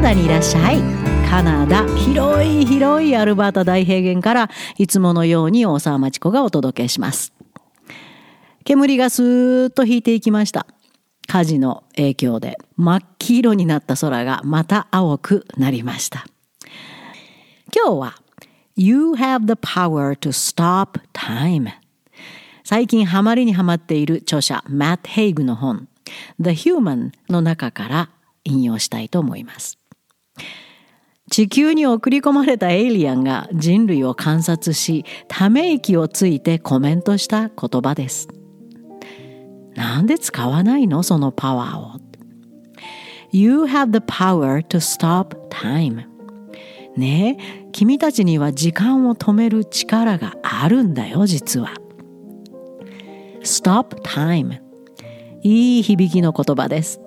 ナダにいらっしゃい。カナダ広い広いアルバータ大平原からいつものように大沢町子がお届けします。煙がスーッと引いていきました。火事の影響で真っ黄色になった空がまた青くなりました。今日は You have the power to stop time 最近ハマりにハマっている著者マット・ヘイグの本 The Human の中から引用したいと思います。地球に送り込まれたエイリアンが人類を観察しため息をついてコメントした言葉です。なんで使わないのそのパワーを？You have the power to stop time. ねえ君たちには時間を止める力があるんだよ実は。Stop time. いい響きの言葉です。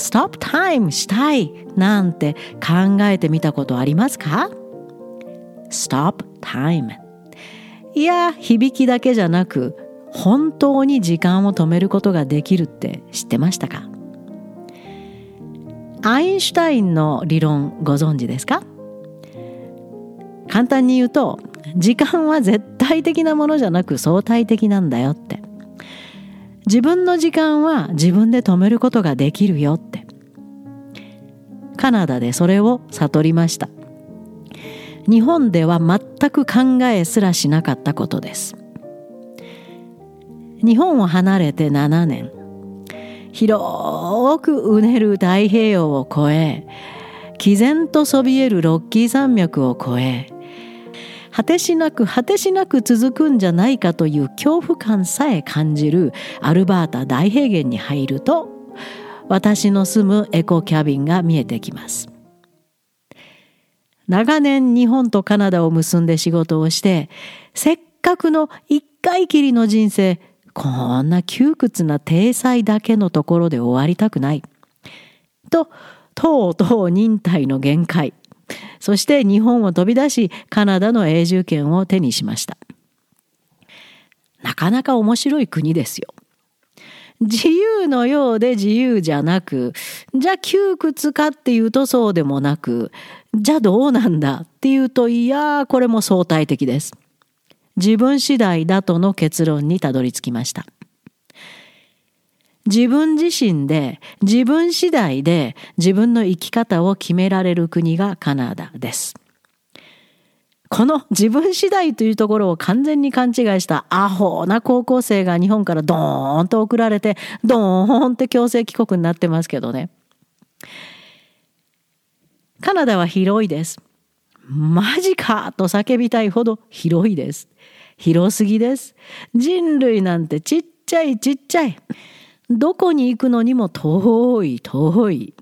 Stop time したいなんて考えてみたことありますか ?Stop time いや響きだけじゃなく本当に時間を止めることができるって知ってましたか？アインシュタインの理論ご存知ですか？簡単に言うと時間は絶対的なものじゃなく相対的なんだよって。自分の時間は自分で止めることができるよって。カナダでそれを悟りました。日本では全く考えすらしなかったことです。日本を離れて7年。広くうねる太平洋を越え毅然とそびえるロッキー山脈を越え果てしなく果てしなく続くんじゃないかという恐怖感さえ感じるアルバータ大平原に入ると私の住むエコキャビンが見えてきます。長年日本とカナダを結んで仕事をしてせっかくの一回きりの人生こんな窮屈な体裁だけのところで終わりたくない。ととうとう忍耐の限界。そして日本を飛び出しカナダの永住権を手にしました。なかなか面白い国ですよ。自由のようで自由じゃなくじゃあ窮屈かっていうとそうでもなくじゃあどうなんだっていうといやこれも相対的です。自分次第だとの結論にたどり着きました。自分自身で自分次第で自分の生き方を決められる国がカナダです。この自分次第というところを完全に勘違いしたアホな高校生が日本からドーンと送られてドーンって強制帰国になってますけどね。カナダは広いです。マジかと叫びたいほど広いです。広すぎです。人類なんてちっちゃいちっちゃい。どこに行くのにも遠い遠い。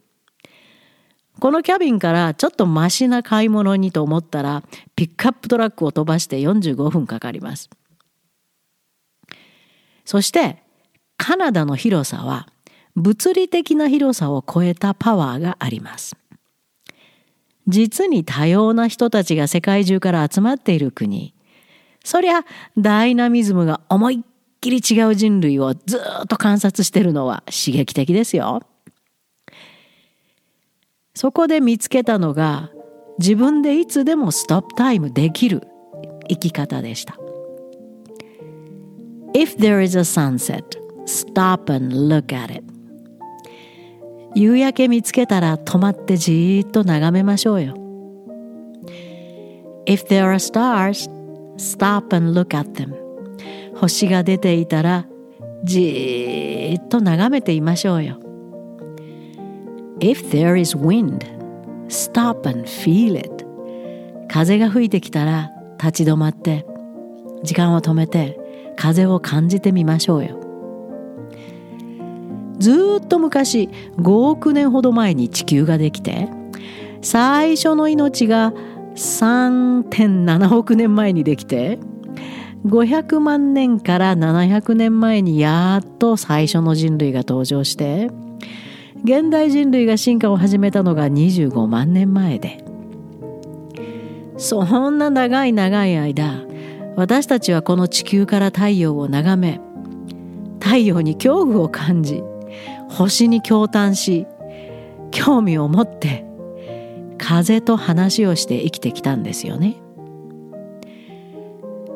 このキャビンからちょっとマシな買い物にと思ったらピックアップトラックを飛ばして45分かかります。そしてカナダの広さは物理的な広さを超えたパワーがあります。実に多様な人たちが世界中から集まっている国。そりゃダイナミズムが思いっきり違う人類をずっと観察してるのは刺激的ですよ。そこで見つけたのが自分でいつでもストップタイムできる生き方でした。If there is a sunset, stop and look at it. 夕焼け見つけたら止まってじーっと眺めましょうよ。If there are stars, stop and look at them. 星が出ていたらじーっと眺めていましょうよ。If there is wind, stop and feel it. 風が吹いてきたら立ち止まって時間を止めて風を感じてみましょうよ。ずっと昔5億年ほど前に地球ができて最初の命が3.7億年前にできて500万年から700年前にやっと最初の人類が登場して現代人類が進化を始めたのが25万年前でそんな長い長い間私たちはこの地球から太陽を眺め太陽に恐怖を感じ星に驚嘆し興味を持って風と話をして生きてきたんですよね。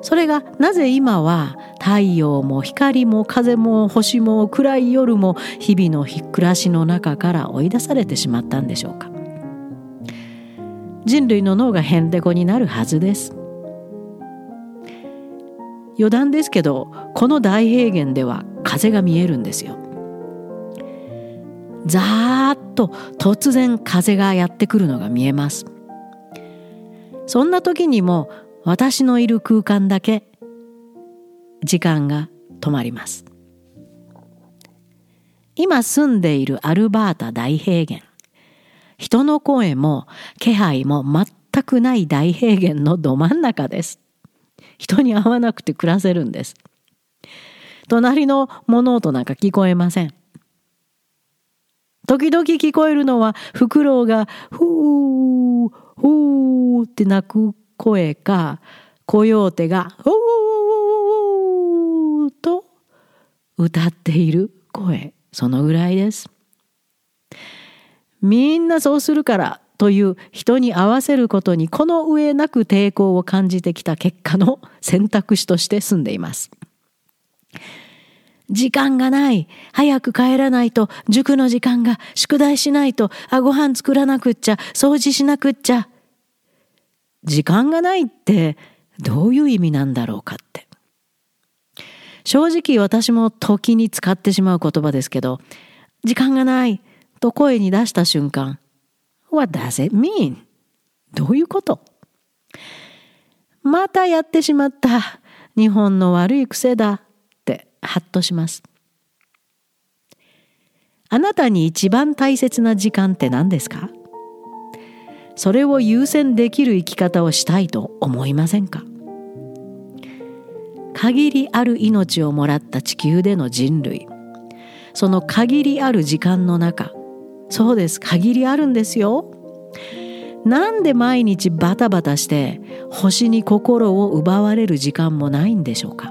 それがなぜ今は太陽も光も風も星も暗い夜も日々の暮らしの中から追い出されてしまったんでしょうか。人類の脳がへんてこになるはずです。余談ですけどこの大平原では風が見えるんですよ。ザーッと突然風がやってくるのが見えます。そんな時にも私のいる空間だけ時間が止まります。今住んでいるアルバータ大平原。人の声も気配も全くない大平原のど真ん中です。人に会わなくて暮らせるんです。隣の物音なんか聞こえません。時々聞こえるのはフクロウがふーふーって鳴く声かコヨーテが「おー」と歌っている声そのぐらいです。みんなそうするからという人に合わせることにこの上なく抵抗を感じてきた結果の選択肢として住んでいます。時間がない。早く帰らないと、塾の時間が、宿題しないと、あ、ご飯作らなくっちゃ、掃除しなくっちゃ。時間がないってどういう意味なんだろうかって。正直私も時に使ってしまう言葉ですけど時間がないと声に出した瞬間 What does it mean? どういうこと？またやってしまった日本の悪い癖だってハッとします。あなたに一番大切な時間って何ですか？それを優先できる生き方をしたいと思いませんか？限りある命をもらった地球での人類。その限りある時間の中。そうです。限りあるんですよ。なんで毎日バタバタして星に心を奪われる時間もないんでしょうか？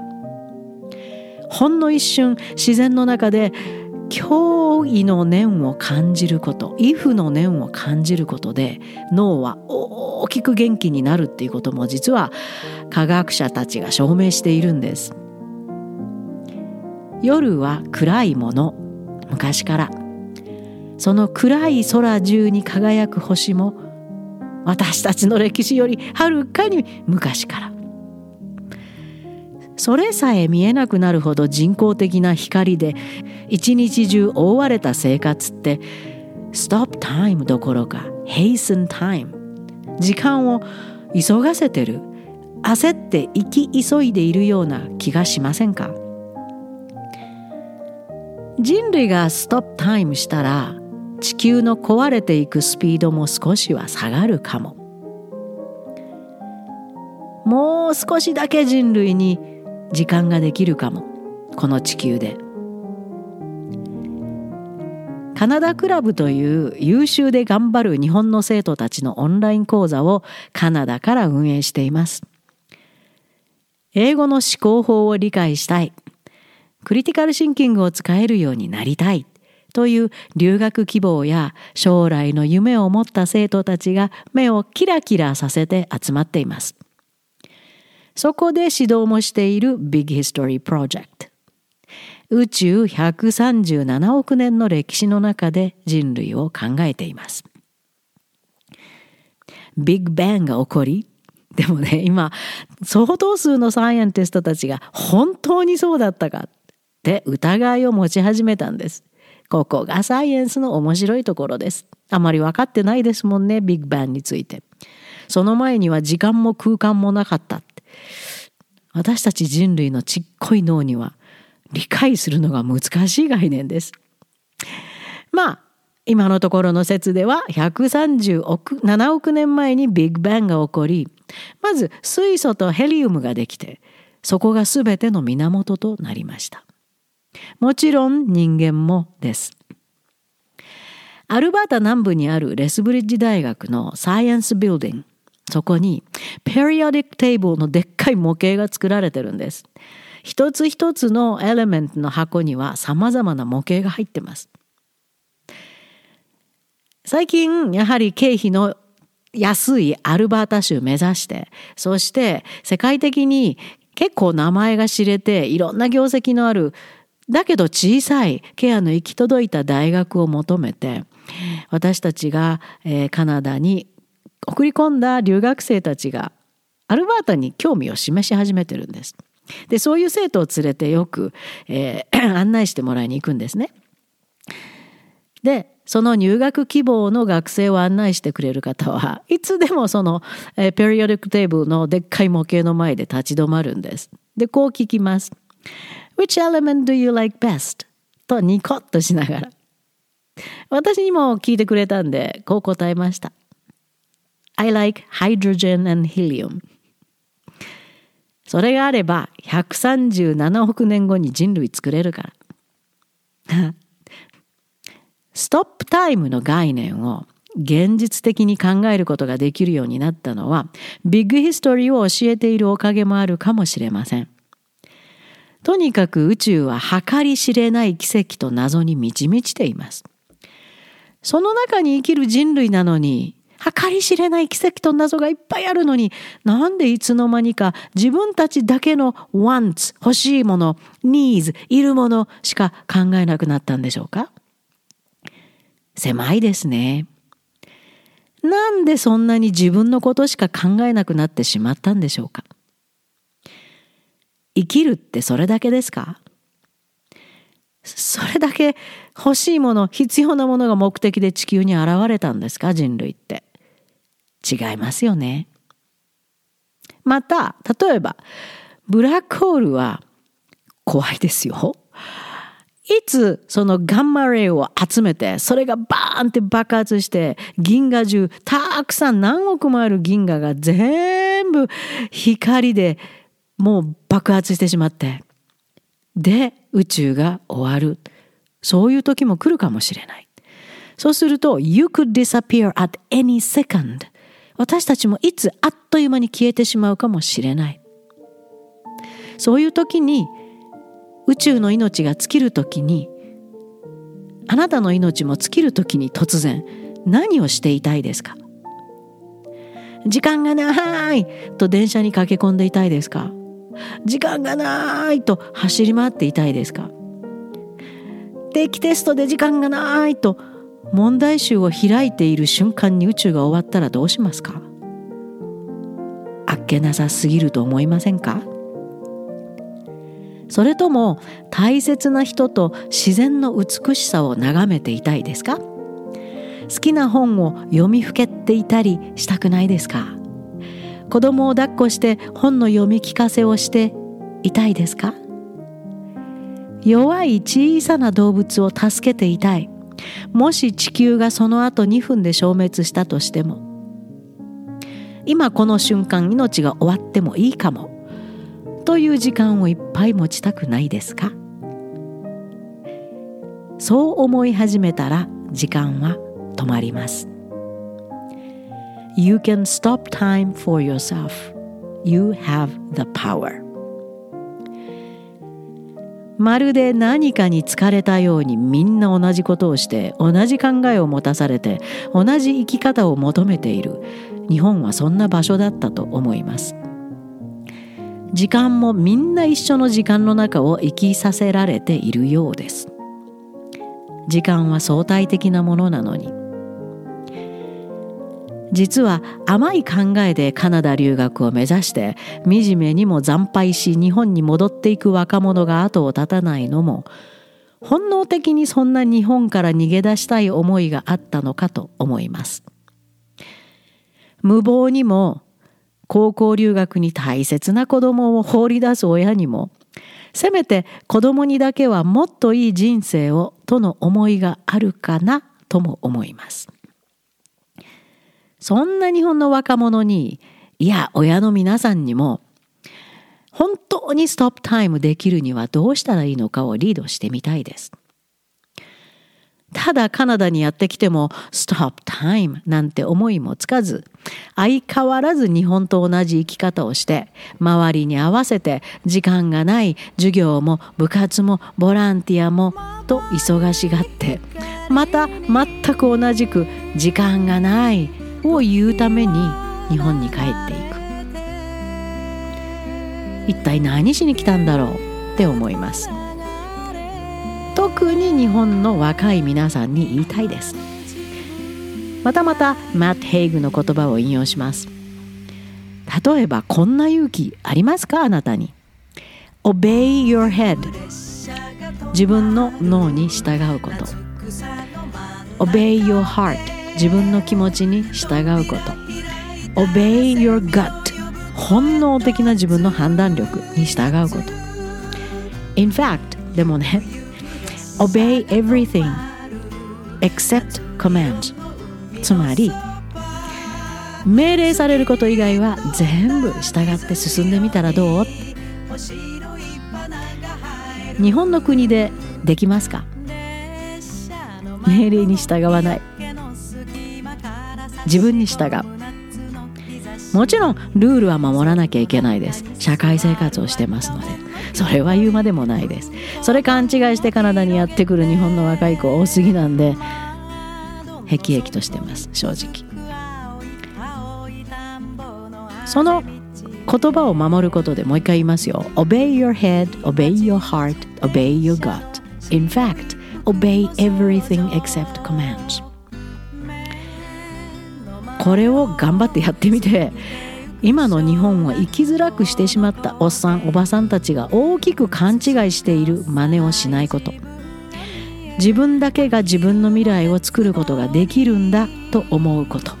ほんの一瞬自然の中で脅威の念を感じること畏怖の念を感じることで脳は大きく元気になるっていうことも実は科学者たちが証明しているんです。夜は暗いもの昔から。その暗い空中に輝く星も私たちの歴史よりはるかに昔から。それさえ見えなくなるほど人工的な光で一日中覆われた生活ってストップタイムどころかヘイスンタイム時間を急がせてる。焦って生き急いでいるような気がしませんか？人類がストップタイムしたら地球の壊れていくスピードも少しは下がるかも。もう少しだけ人類に時間ができるかも。この地球で。カナダクラブという優秀で頑張る日本の生徒たちのオンライン講座をカナダから運営しています。英語の思考法を理解したい。クリティカルシンキングを使えるようになりたい。という留学希望や将来の夢を持った生徒たちが目をキラキラさせて集まっています。そこで指導もしている Big History Project 宇宙137億年の歴史の中で人類を考えています。ビッグバンが起こりでもね今相当数のサイエンティストたちが本当にそうだったかって疑いを持ち始めたんです。ここがサイエンスの面白いところです。あまり分かってないですもんねビッグバンについて。その前には時間も空間もなかった。私たち人類のちっこい脳には理解するのが難しい概念です。まあ今のところの説では130億7億年前にビッグバンが起こりまず水素とヘリウムができてそこが全ての源となりましたもちろん人間もですアルバータ南部にあるレスブリッジ大学のサイエンスビルディングそこにペリオディックテーブルのでっかい模型が作られてるんです。一つ一つのエレメントの箱には様々な模型が入ってます。最近やはり経費の安いアルバータ州目指してそして世界的に結構名前が知れていろんな業績のあるだけど小さいケアの行き届いた大学を求めて私たちが、えー、カナダに送り込んだ留学生たちがアルバータに興味を示し始めてるんです。でそういう生徒を連れてよく、えー、案内してもらいに行くんですね。でその入学希望の学生を案内してくれる方はいつでもその、えー、ペリオディックテーブルのでっかい模型の前で立ち止まるんです。でこう聞きます。Which element do you like best? とニコッとしながら。私にも聞いてくれたんでこう答えました。I like hydrogen and helium. それがあれば137億年後に人類作れるから。ストップタイムの概念を現実的に考えることができるようになったのはビッグヒストリーを教えているおかげもあるかもしれません。とにかく宇宙は計り知れない奇跡と謎に満ち満ちています。その中に生きる人類なのに計り知れない奇跡と謎がいっぱいあるのになんでいつの間にか自分たちだけの wants 欲しいもの needs いるものしか考えなくなったんでしょうか？狭いですね。なんでそんなに自分のことしか考えなくなってしまったんでしょうか？生きるってそれだけですか？それだけ欲しいもの必要なものが目的で地球に現れたんですか？人類って。違いますよね。また例えばブラックホールは怖いですよ。いつそのガンマレイを集めてそれがバーンって爆発して銀河中たくさん何億もある銀河が全部光でもう爆発してしまってで宇宙が終わる。そういう時も来るかもしれない。そうすると You could disappear at any second. 私たちもいつあっという間に消えてしまうかもしれない。そういう時に宇宙の命が尽きる時にあなたの命も尽きる時に突然何をしていたいですか？時間がないと電車に駆け込んでいたいですか？時間がないと走り回っていたいですか？定期テストで時間がないと問題集を開いている瞬間に宇宙が終わったらどうしますか？あっけなさすぎると思いませんか？それとも大切な人と自然の美しさを眺めていたいですか？好きな本を読みふけっていたりしたくないですか？子供を抱っこして本の読み聞かせをしていたいですか？弱い小さな動物を助けていたい。もし地球がその後2分で消滅したとしても今この瞬間命が終わってもいいかもという時間をいっぱい持ちたくないですか？そう思い始めたら時間は止まります。You can stop time for yourself. You have the power. まるで何かに疲れたようにみんな同じことをして同じ考えを持たされて同じ生き方を求めている日本はそんな場所だったと思います。時間もみんな一緒の時間の中を生きさせられているようです時間は相対的なものなのに実は甘い考えでカナダ留学を目指して惨めにも惨敗し日本に戻っていく若者が後を絶たないのも本能的にそんな日本から逃げ出したい思いがあったのかと思います無謀にも高校留学に大切な子供を放り出す親にもせめて子供にだけはもっといい人生をとの思いがあるかなとも思います。そんな日本の若者にいや親の皆さんにも本当にストップタイムできるにはどうしたらいいのかをリードしてみたいです。ただカナダにやってきてもストップタイムなんて思いもつかず相変わらず日本と同じ生き方をして周りに合わせて時間がない授業も部活もボランティアもと忙しがってまた全く同じく時間がないを言うために日本に帰っていく。一体何しに来たんだろうって思います。特に日本の若い皆さんに言いたいです。またまたマット・ヘイグの言葉を引用します。例えばこんな勇気ありますかあなたに。Obey your head 自分の脳に従うこと。Obey your heart 自分の気持ちに従うこと。Obey your gut 本能的な自分の判断力に従うこと。In fact でもね Obey everything except commands つまり命令されること以外は全部従って進んでみたらどう？日本の国でできますか？命令に従わない。自分に従う。もちろんルールは守らなきゃいけないです。社会生活をしてますので。それは言うまでもないです。それ勘違いしてカナダにやってくる日本の若い子多すぎなんでへきへきとしてます。正直。その言葉を守ることでもう一回言いますよ。Obey your head, obey your heart, obey your gut. In fact, obey everything except commands. これを頑張ってやってみて今の日本を生きづらくしてしまったおっさんおばさんたちが大きく勘違いしている真似をしないこと。自分だけが自分の未来を作ることができるんだと思うこと。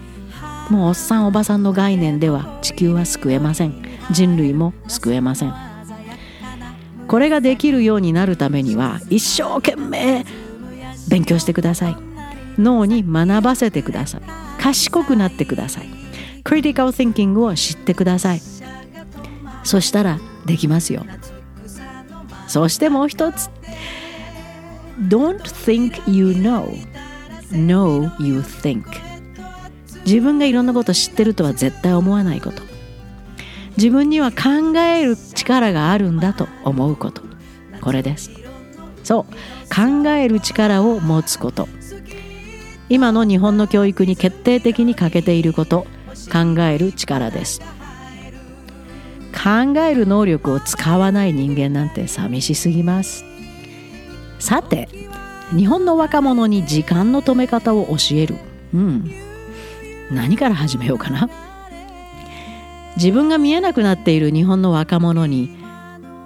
もうおっさんおばさんの概念では地球は救えません。人類も救えません。これができるようになるためには一生懸命勉強してください。脳に学ばせてください。賢くなってください。クリティカル・ティンキングを知ってください。そしたらできますよ。そしてもう一つ。Don't think you know know you think. 自分がいろんなこと知ってるとは絶対思わないこと。自分には考える力があるんだと思うこと。これです。そう。考える力を持つこと。今の日本の教育に決定的に欠けていること考える力です。考える能力を使わない人間なんて寂しすぎます。さて日本の若者に時間の止め方を教える。うん。何から始めようかな。自分が見えなくなっている日本の若者に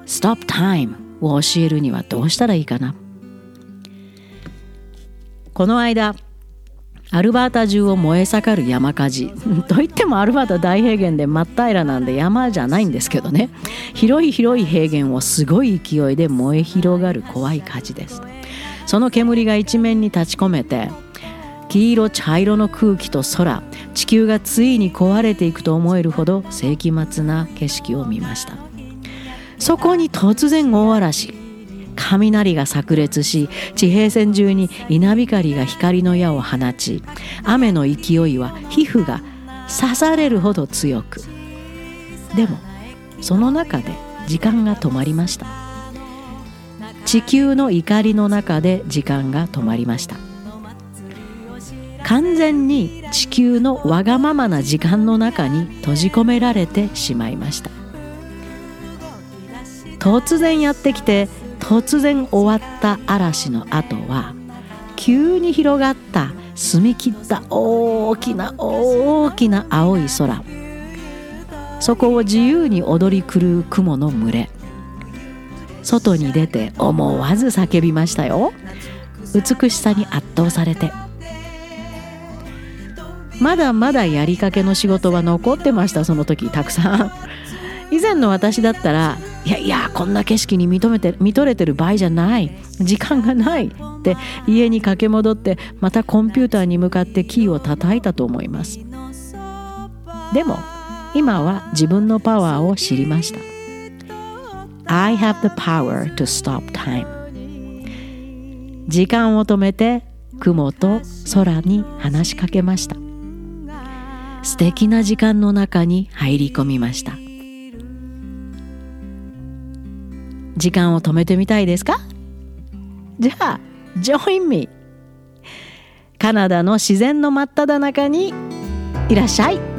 Stop time を教えるにはどうしたらいいかな。この間アルバータ中を燃え盛る山火事。といってもアルバータ大平原で真っ平らなんで山じゃないんですけどね。広い広い平原をすごい勢いで燃え広がる怖い火事です。その煙が一面に立ち込めて黄色茶色の空気と空地球がついに壊れていくと思えるほど世紀末な景色を見ました。そこに突然大嵐。雷が炸裂し地平線中に稲光が光の矢を放ち雨の勢いは皮膚が刺されるほど強く。でもその中で時間が止まりました。地球の怒りの中で時間が止まりました。完全に地球のわがままな時間の中に閉じ込められてしまいました。突然やってきて突然終わった嵐の後は急に広がった澄み切った大きな大きな青い空。そこを自由に踊り狂う雲の群れ。外に出て思わず叫びましたよ。美しさに圧倒されて。まだまだやりかけの仕事は残ってましたその時たくさん。以前の私だったらいやいやこんな景色に認めて見とれてる場合じゃない。時間がないって家に駆け戻ってまたコンピューターに向かってキーを叩いたと思います。でも今は自分のパワーを知りました。I have the power to stop time. 時間を止めて雲と空に話しかけました。素敵な時間の中に入り込みました。時間を止めてみたいですか？じゃあ Join me カナダの自然の真っ只中にいらっしゃい。